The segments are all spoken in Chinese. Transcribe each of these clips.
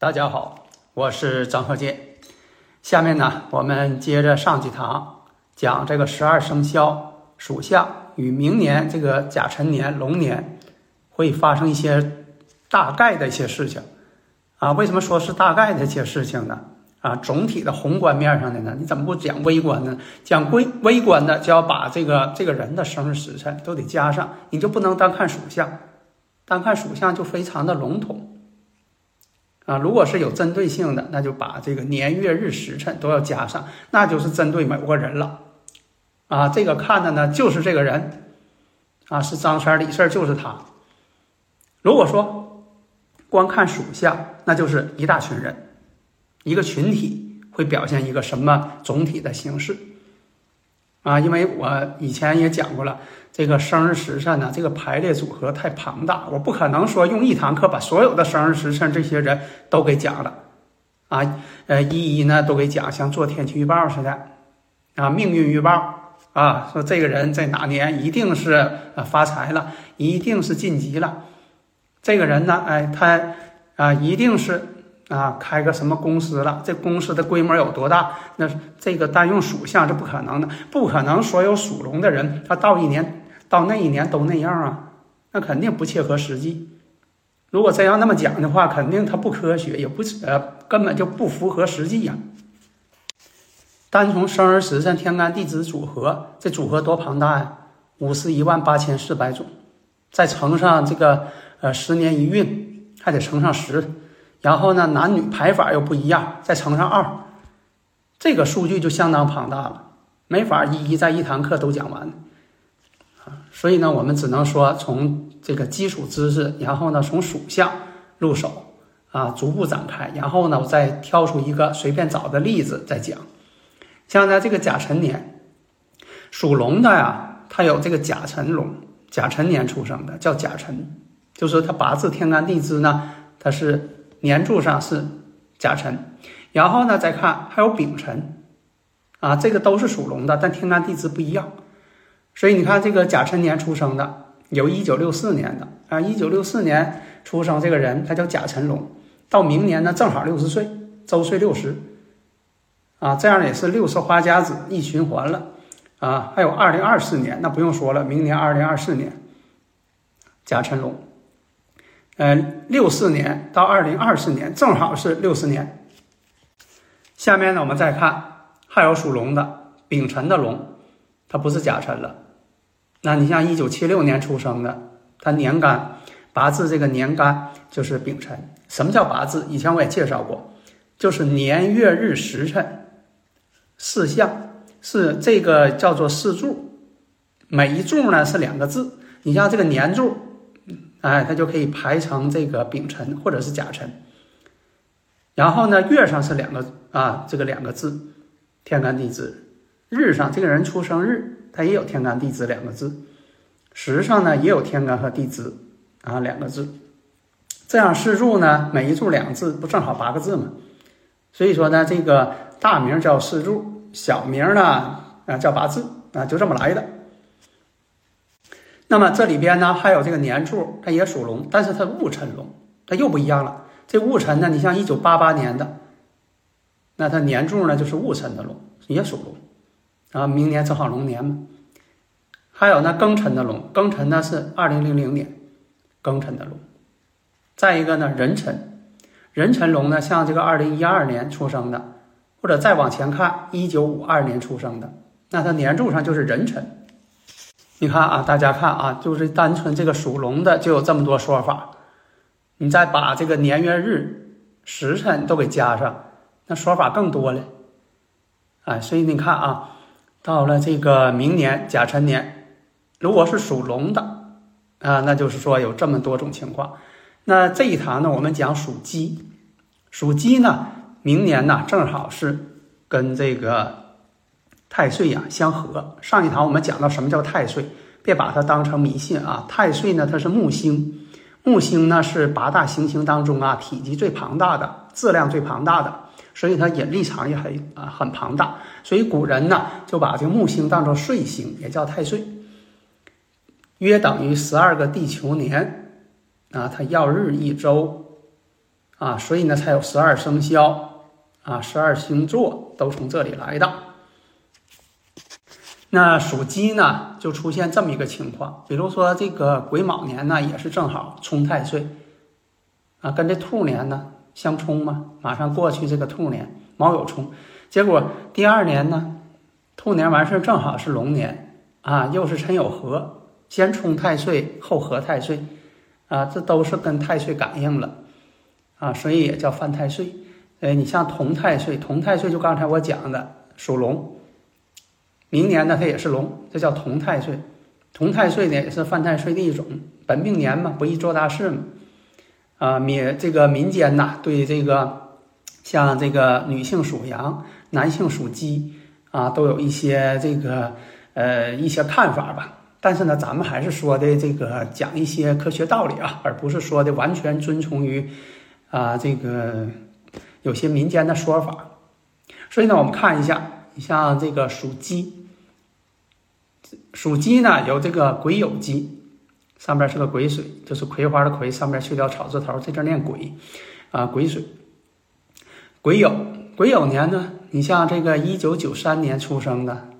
大家好，我是张鹤剑。下面呢，我们接着上几堂讲这个十二生肖属相与明年这个甲辰年龙年会发生一些大概的一些事情啊。为什么说是大概的一些事情呢？啊，总体的宏观面上的呢，你怎么不讲微观呢？讲微微观的就要把这个这个人的生日时辰都得加上，你就不能单看属相，单看属相就非常的笼统。啊，如果是有针对性的，那就把这个年月日时辰都要加上，那就是针对某个人了。啊，这个看的呢就是这个人，啊是张三李四就是他。如果说光看属相，那就是一大群人，一个群体会表现一个什么总体的形式。啊，因为我以前也讲过了，这个生日时辰呢，这个排列组合太庞大，我不可能说用一堂课把所有的生日时辰这些人都给讲了，啊，呃，一一呢都给讲，像做天气预报似的，啊，命运预报啊，说这个人在哪年一定是啊发财了，一定是晋级了，这个人呢，哎，他啊一定是。啊，开个什么公司了？这公司的规模有多大？那这个单用属相是不可能的，不可能所有属龙的人他到一年到那一年都那样啊，那肯定不切合实际。如果真要那么讲的话，肯定它不科学，也不呃根本就不符合实际呀。单从生日时辰天干地支组合，这组合多庞大呀，五十一万八千四百种，再乘上这个呃十年一运，还得乘上十。然后呢，男女排法又不一样，再乘上二，这个数据就相当庞大了，没法一一在一堂课都讲完啊。所以呢，我们只能说从这个基础知识，然后呢，从属相入手啊，逐步展开，然后呢，我再挑出一个随便找的例子再讲。像在这个甲辰年，属龙的呀，他有这个甲辰龙，甲辰年出生的叫甲辰，就是他八字天干地支呢，他是。年柱上是甲辰，然后呢再看还有丙辰，啊，这个都是属龙的，但天干地支不一样，所以你看这个甲辰年出生的，有一九六四年的啊，一九六四年出生这个人他叫甲辰龙，到明年呢正好六十岁，周岁六十，啊，这样也是六十花甲子一循环了，啊，还有二零二四年那不用说了，明年二零二四年甲辰龙。呃，六四年到二零二四年正好是六十年。下面呢，我们再看，还有属龙的丙辰的龙，它不是甲辰了。那你像一九七六年出生的，他年干八字这个年干就是丙辰。什么叫八字？以前我也介绍过，就是年月日时辰四象，是这个叫做四柱，每一柱呢是两个字。你像这个年柱。哎，它就可以排成这个丙辰或者是甲辰，然后呢，月上是两个啊，这个两个字，天干地支；日上这个人出生日，他也有天干地支两个字；时上呢也有天干和地支啊两个字。这样四柱呢，每一柱两个字，不正好八个字吗？所以说呢，这个大名叫四柱，小名呢啊叫八字啊，就这么来的。那么这里边呢，还有这个年柱，它也属龙，但是它戊辰龙，它又不一样了。这戊辰呢，你像一九八八年的，那它年柱呢就是戊辰的龙，也属龙，啊，明年正好龙年嘛。还有呢，庚辰的龙，庚辰呢是二零零零年，庚辰的龙。再一个呢，壬辰，壬辰龙呢，像这个二零一二年出生的，或者再往前看，一九五二年出生的，那它年柱上就是壬辰。你看啊，大家看啊，就是单纯这个属龙的就有这么多说法，你再把这个年月日时辰都给加上，那说法更多了。哎，所以你看啊，到了这个明年甲辰年，如果是属龙的啊，那就是说有这么多种情况。那这一堂呢，我们讲属鸡，属鸡呢，明年呢正好是跟这个太岁呀相合。上一堂我们讲到什么叫太岁，别把它当成迷信啊。太岁呢，它是木星，木星呢是八大行星当中啊体积最庞大的，质量最庞大的。所以它引力场也很啊很庞大，所以古人呢就把这个木星当做岁星，也叫太岁，约等于十二个地球年啊，它要日一周啊，所以呢才有十二生肖啊，十二星座都从这里来的。那属鸡呢就出现这么一个情况，比如说这个癸卯年呢也是正好冲太岁。啊，跟这兔年呢。相冲嘛，马上过去这个兔年卯酉冲，结果第二年呢，兔年完事儿正好是龙年。啊，又是辰酉合，先冲太岁后合太岁，啊，这都是跟太岁感应了。啊，所以也叫犯太岁。哎，你像同太岁，同太岁就刚才我讲的属龙，明年呢它也是龙，这叫同太岁。同太岁呢也是犯太岁的一种，本命年嘛，不宜做大事嘛。啊，民这个民间呐，对这个像这个女性属羊，男性属鸡啊，都有一些这个呃一些看法吧。但是呢，咱们还是说的这个讲一些科学道理啊，而不是说的完全遵从于啊这个有些民间的说法。所以呢，我们看一下，你像这个属鸡，属鸡呢有这个癸酉鸡。上边是个癸水，就是葵花的葵，上边去掉草字头，这字念癸，啊，癸水，癸酉，癸酉年呢，你像这个一九九三年出生的，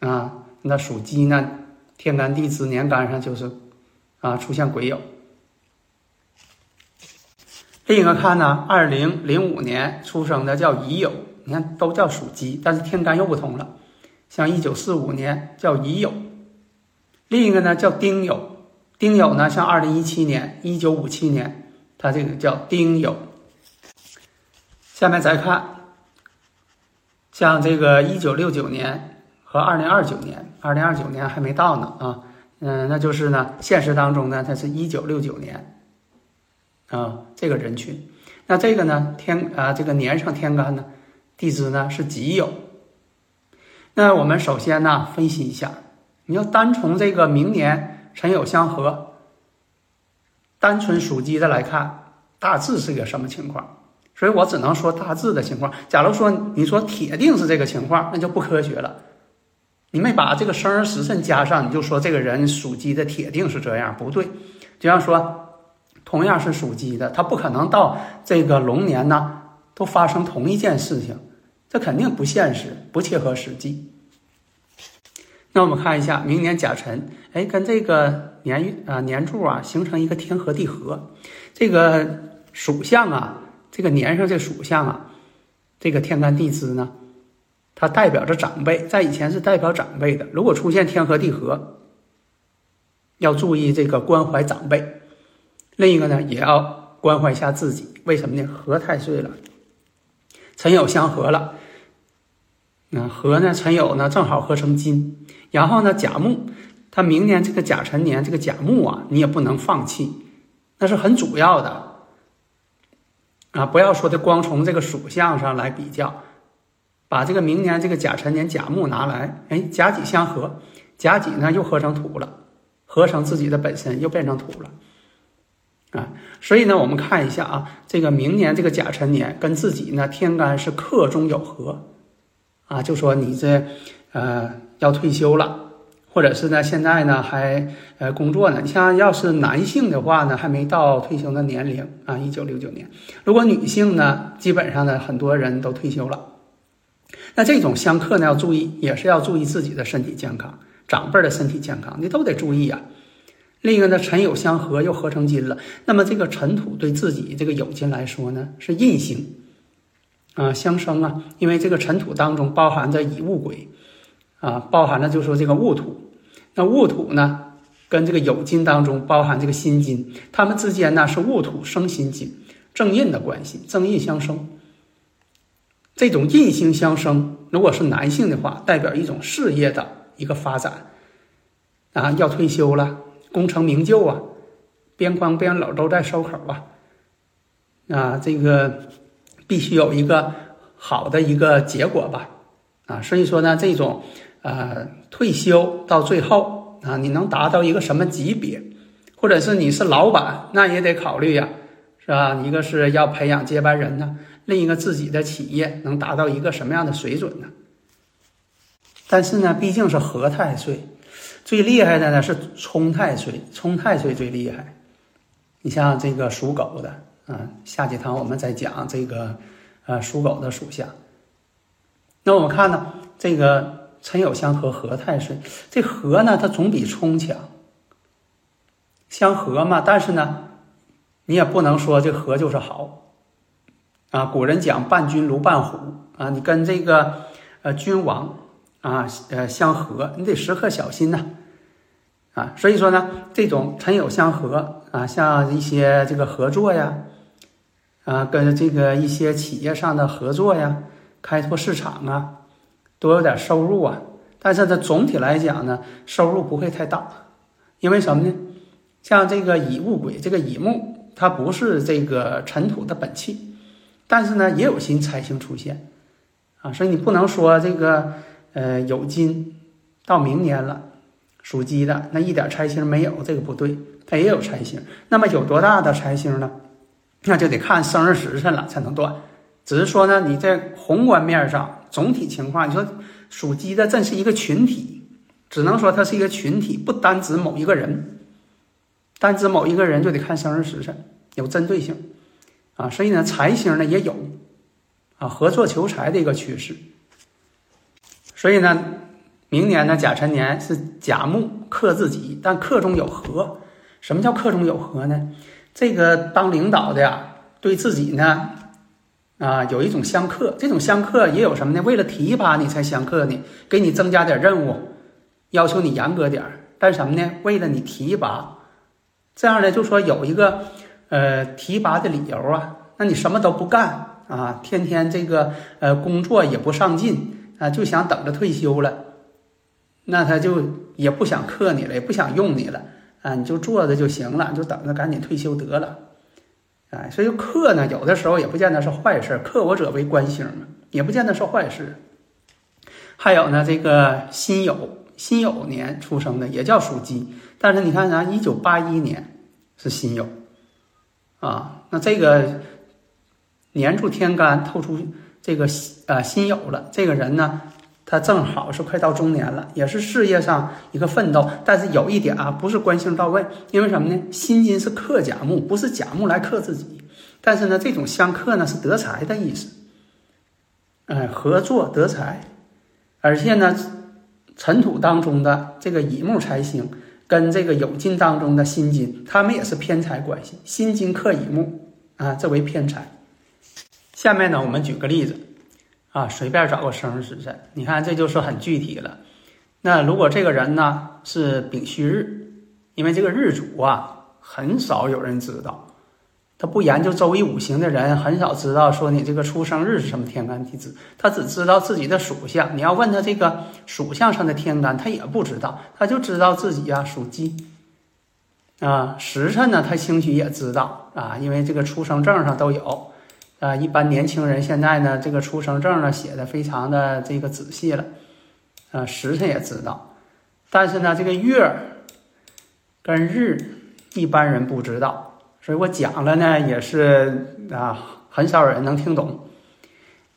啊，那属鸡呢，天干地支年干上就是，啊，出现癸酉。另一个看呢，二零零五年出生的叫乙酉，你看都叫属鸡，但是天干又不同了，像一九四五年叫乙酉，另一个呢叫丁酉。丁酉呢，像二零一七年、一九五七年，它这个叫丁酉。下面再看，像这个一九六九年和二零二九年，二零二九年还没到呢啊，嗯，那就是呢，现实当中呢，它是一九六九年啊，这个人群。那这个呢，天啊，这个年上天干呢，地支呢是己酉。那我们首先呢，分析一下，你要单从这个明年。辰酉相合，单纯属鸡的来看，大致是个什么情况？所以我只能说大致的情况。假如说你说铁定是这个情况，那就不科学了。你没把这个生日时辰加上，你就说这个人属鸡的铁定是这样，不对。就像说，同样是属鸡的，他不可能到这个龙年呢都发生同一件事情，这肯定不现实，不切合实际。那我们看一下，明年甲辰，哎，跟这个年月啊年柱啊形成一个天合地合，这个属相啊，这个年上这属相啊，这个天干地支呢，它代表着长辈，在以前是代表长辈的。如果出现天合地合，要注意这个关怀长辈。另一个呢，也要关怀一下自己。为什么呢？合太岁了，辰酉相合了。那合呢？辰酉呢？正好合成金，然后呢？甲木，它明年这个甲辰年，这个甲木啊，你也不能放弃，那是很主要的啊！不要说的光从这个属相上来比较，把这个明年这个甲辰年甲木拿来，哎，甲己相合，甲己呢又合成土了，合成自己的本身又变成土了啊！所以呢，我们看一下啊，这个明年这个甲辰年跟自己呢天干是克中有合。啊，就说你这，呃，要退休了，或者是呢，现在呢还呃工作呢。你像要是男性的话呢，还没到退休的年龄啊，一九六九年。如果女性呢，基本上呢很多人都退休了。那这种相克呢要注意，也是要注意自己的身体健康，长辈的身体健康，你都得注意啊。另一个呢，辰酉相合又合成金了，那么这个尘土对自己这个酉金来说呢是印星。啊，相生啊，因为这个尘土当中包含着乙戊癸，啊，包含了就说这个戊土，那戊土呢，跟这个酉金当中包含这个辛金，它们之间呢是戊土生辛金，正印的关系，正印相生。这种印星相生，如果是男性的话，代表一种事业的一个发展，啊，要退休了，功成名就啊，边框边篓都在收口啊，啊，这个必须有一个好的一个结果吧，啊，所以说呢，这种呃退休到最后啊，你能达到一个什么级别，或者是你是老板，那也得考虑呀，是吧？一个是要培养接班人呢。另一个自己的企业能达到一个什么样的水准呢？但是呢，毕竟是合太岁，最厉害的呢是冲太岁，冲太岁最厉害。你像这个属狗的，嗯，下几堂我们再讲这个，呃，属狗的属相。那我们看呢，这个辰酉相合，合太岁，这合呢，它总比冲强，相合嘛。但是呢，你也不能说这合就是好。啊，古人讲伴君如伴虎啊，你跟这个呃君王啊呃相合，你得时刻小心呐啊，所以说呢，这种辰酉相合啊，像一些这个合作呀啊，跟这个一些企业上的合作呀，开拓市场啊，多有点收入啊，但是呢，总体来讲呢，收入不会太大，因为什么呢？像这个乙戊癸，这个乙木它不是这个尘土的本气。但是呢，也有新财星出现，啊，所以你不能说这个，呃，有金到明年了，属鸡的那一点财星没有，这个不对，它也有财星。那么有多大的财星呢？那就得看生日时辰了才能断。只是说呢，你在宏观面上总体情况，你说属鸡的这是一个群体，只能说它是一个群体，不单指某一个人，单指某一个人就得看生日时辰，有针对性。啊，所以呢，财星呢也有，啊，合作求财的一个趋势。所以呢，明年呢甲辰年是甲木克自己，但克中有合。什么叫克中有合呢？这个当领导的呀，对自己呢，啊，有一种相克。这种相克也有什么呢？为了提拔你才相克呢，给你增加点任务，要求你严格点儿。但什么呢？为了你提拔，这样呢，就说有一个。呃，提拔的理由啊，那你什么都不干啊，天天这个呃工作也不上进啊，就想等着退休了，那他就也不想克你了，也不想用你了啊，你就坐着就行了，就等着赶紧退休得了，哎，所以克呢，有的时候也不见得是坏事，克我者为官星嘛，也不见得是坏事。还有呢，这个辛酉辛酉年出生的也叫属鸡，但是你看咱一九八一年是辛酉。啊，那这个年柱天干透出这个呃辛酉了，这个人呢，他正好是快到中年了，也是事业上一个奋斗。但是有一点啊，不是官星到位，因为什么呢？辛金是克甲木，不是甲木来克自己。但是呢，这种相克呢是得财的意思，哎，合作得财，而且呢，尘土当中的这个乙木财星。跟这个酉金当中的辛金，他们也是偏财关系。辛金克乙木啊，这为偏财。下面呢，我们举个例子啊，随便找个生日时辰，你看这就是很具体了。那如果这个人呢是丙戌日，因为这个日主啊，很少有人知道。他不研究周易五行的人很少知道说你这个出生日是什么天干地支，他只知道自己的属相。你要问他这个属相上的天干，他也不知道，他就知道自己呀属鸡。啊，时辰呢，他兴许也知道啊，因为这个出生证上都有。啊，一般年轻人现在呢，这个出生证呢写的非常的这个仔细了。啊，时辰也知道，但是呢，这个月跟日一般人不知道。所以我讲了呢，也是啊，很少有人能听懂，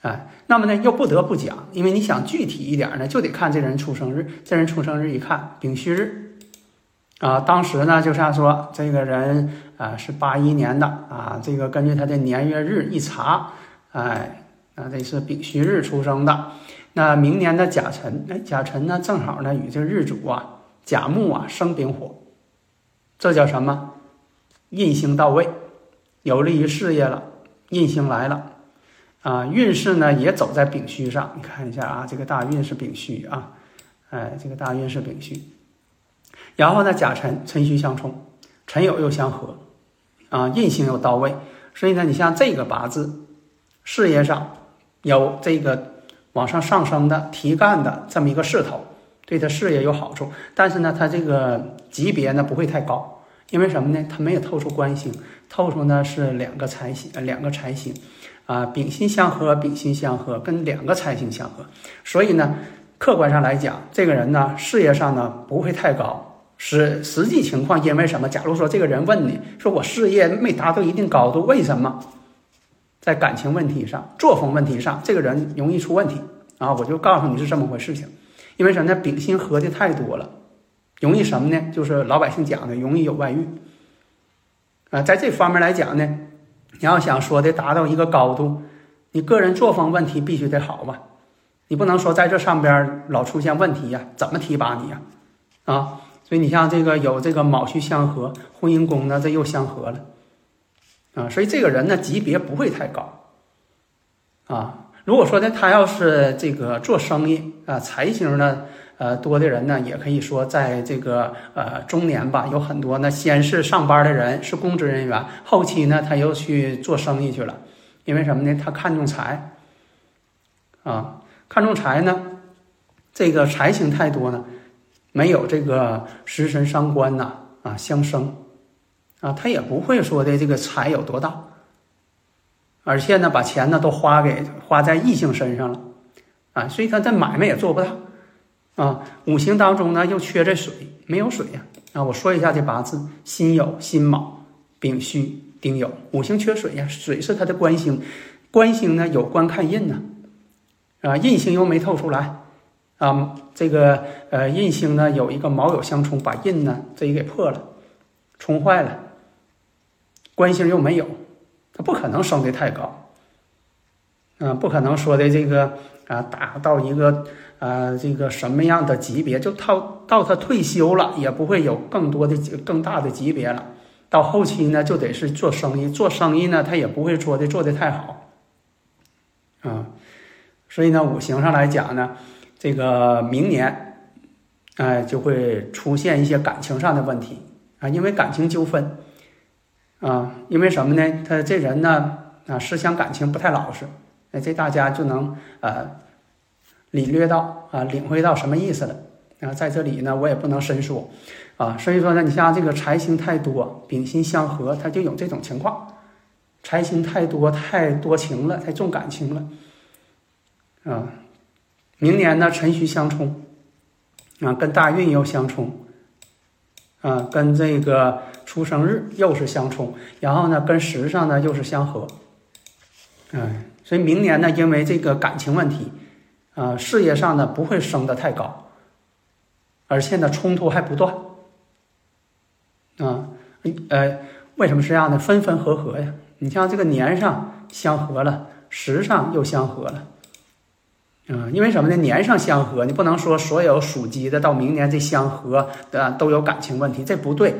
哎，那么呢又不得不讲，因为你想具体一点呢，就得看这人出生日。这人出生日一看丙戌日，啊，当时呢就像说这个人啊是八一年的啊，这个根据他的年月日一查，哎，啊这是丙戌日出生的。那明年的甲辰，哎，甲辰呢正好呢与这日主啊甲木啊生丙火，这叫什么？印星到位，有利于事业了。印星来了，啊，运势呢也走在丙戌上。你看一下啊，这个大运是丙戌啊，哎，这个大运是丙戌。然后呢，甲辰辰戌相冲，辰酉又相合，啊，印星又到位。所以呢，你像这个八字，事业上有这个往上上升的、提干的这么一个势头，对他事业有好处。但是呢，他这个级别呢不会太高，因为什么呢？他没有透出官星，透出呢是两个财星，两个财星，啊，丙辛相合，丙辛相合，跟两个财星相合，所以呢，客观上来讲，这个人呢事业上呢不会太高。实实际情况，因为什么？假如说这个人问你说我事业没达到一定高度，为什么？在感情问题上、作风问题上，这个人容易出问题啊！我就告诉你是这么回事情，因为什么呢？丙辛合的太多了，容易什么呢？就是老百姓讲的，容易有外遇啊！在这方面来讲呢，你要想说的达到一个高度，你个人作风问题必须得好吧？你不能说在这上边老出现问题呀，怎么提拔你呀？啊！所以你像这个有这个卯戌相合，婚姻宫呢这又相合了，啊，所以这个人呢级别不会太高，啊，如果说呢他要是这个做生意啊财星呢呃多的人呢，也可以说在这个呃中年吧，有很多呢先是上班的人是公职人员，后期呢他又去做生意去了，因为什么呢？他看重财，啊，看重财呢，这个财星太多呢。没有这个食神伤官呐，啊相生，啊他也不会说的这个财有多大，而且呢把钱呢都花给花在异性身上了，啊所以他这买卖也做不大，啊五行当中呢又缺这水，没有水呀，啊我说一下这八字：辛酉、辛卯、丙戌、丁酉，五行缺水呀，水是他的官星，官星呢有官看印呢，啊印星又没透出来。啊，这个呃印星呢有一个卯酉相冲，把印呢这一给破了，冲坏了。官星又没有，它不可能升的太高。嗯，不可能说的这个啊达到一个啊这个什么样的级别，就到到他退休了也不会有更多的更大的级别了。到后期呢就得是做生意，做生意呢他也不会做的做的太好。啊，所以呢五行上来讲呢。这个明年，哎，就会出现一些感情上的问题啊，因为感情纠纷啊，因为什么呢？他这人呢，啊，思想感情不太老实，哎，这大家就能呃领略到啊，领会到什么意思了啊。在这里呢，我也不能深说啊，所以说呢，你像这个财星太多，丙辛相合，他就有这种情况，财星太多，太多情了，太重感情了啊。明年呢，辰戌相冲，啊，跟大运又相冲，啊，跟这个出生日又是相冲，然后呢，跟时上呢又是相合，嗯，所以明年呢，因为这个感情问题，啊，事业上呢不会升得太高，而且呢冲突还不断，啊，呃，为什么是这样呢？分分合合呀，你像这个年上相合了，时上又相合了。嗯，因为什么呢？年上相合，你不能说所有属鸡的到明年这相合的都有感情问题，这不对。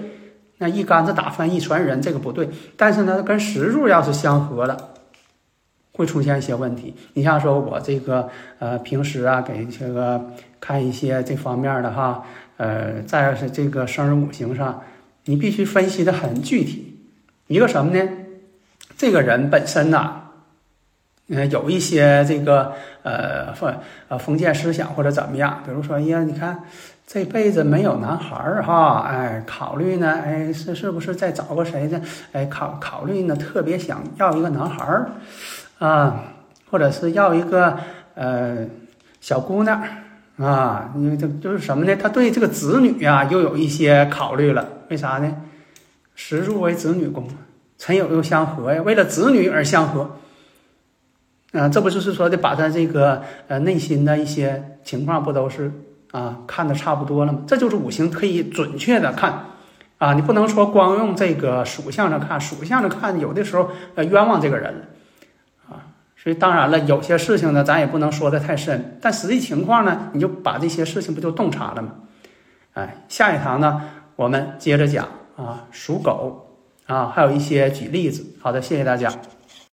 那一竿子打翻一船人，这个不对。但是呢，跟石柱要是相合了，会出现一些问题。你像说我这个呃，平时啊给这个看一些这方面的哈，呃，再是这个生日五行上，你必须分析的很具体。一个什么呢？这个人本身呐。嗯，有一些这个呃封呃封建思想或者怎么样，比如说，哎呀，你看这辈子没有男孩儿哈，哎，考虑呢，哎，是是不是再找个谁呢？哎，考考虑呢，特别想要一个男孩儿啊，或者是要一个呃小姑娘啊，因为这就是什么呢？他对这个子女啊又有一些考虑了，为啥呢？时柱为子女宫，辰酉又相合呀，为了子女而相合。啊，这不就是说的把他这个呃内心的一些情况不都是啊看的差不多了吗？这就是五行可以准确的看啊，你不能说光用这个属相上看，属相上看有的时候呃冤枉这个人了啊。所以当然了，有些事情呢咱也不能说的太深，但实际情况呢你就把这些事情不就洞察了吗？哎，下一堂呢我们接着讲啊属狗啊，还有一些举例子。好的，谢谢大家。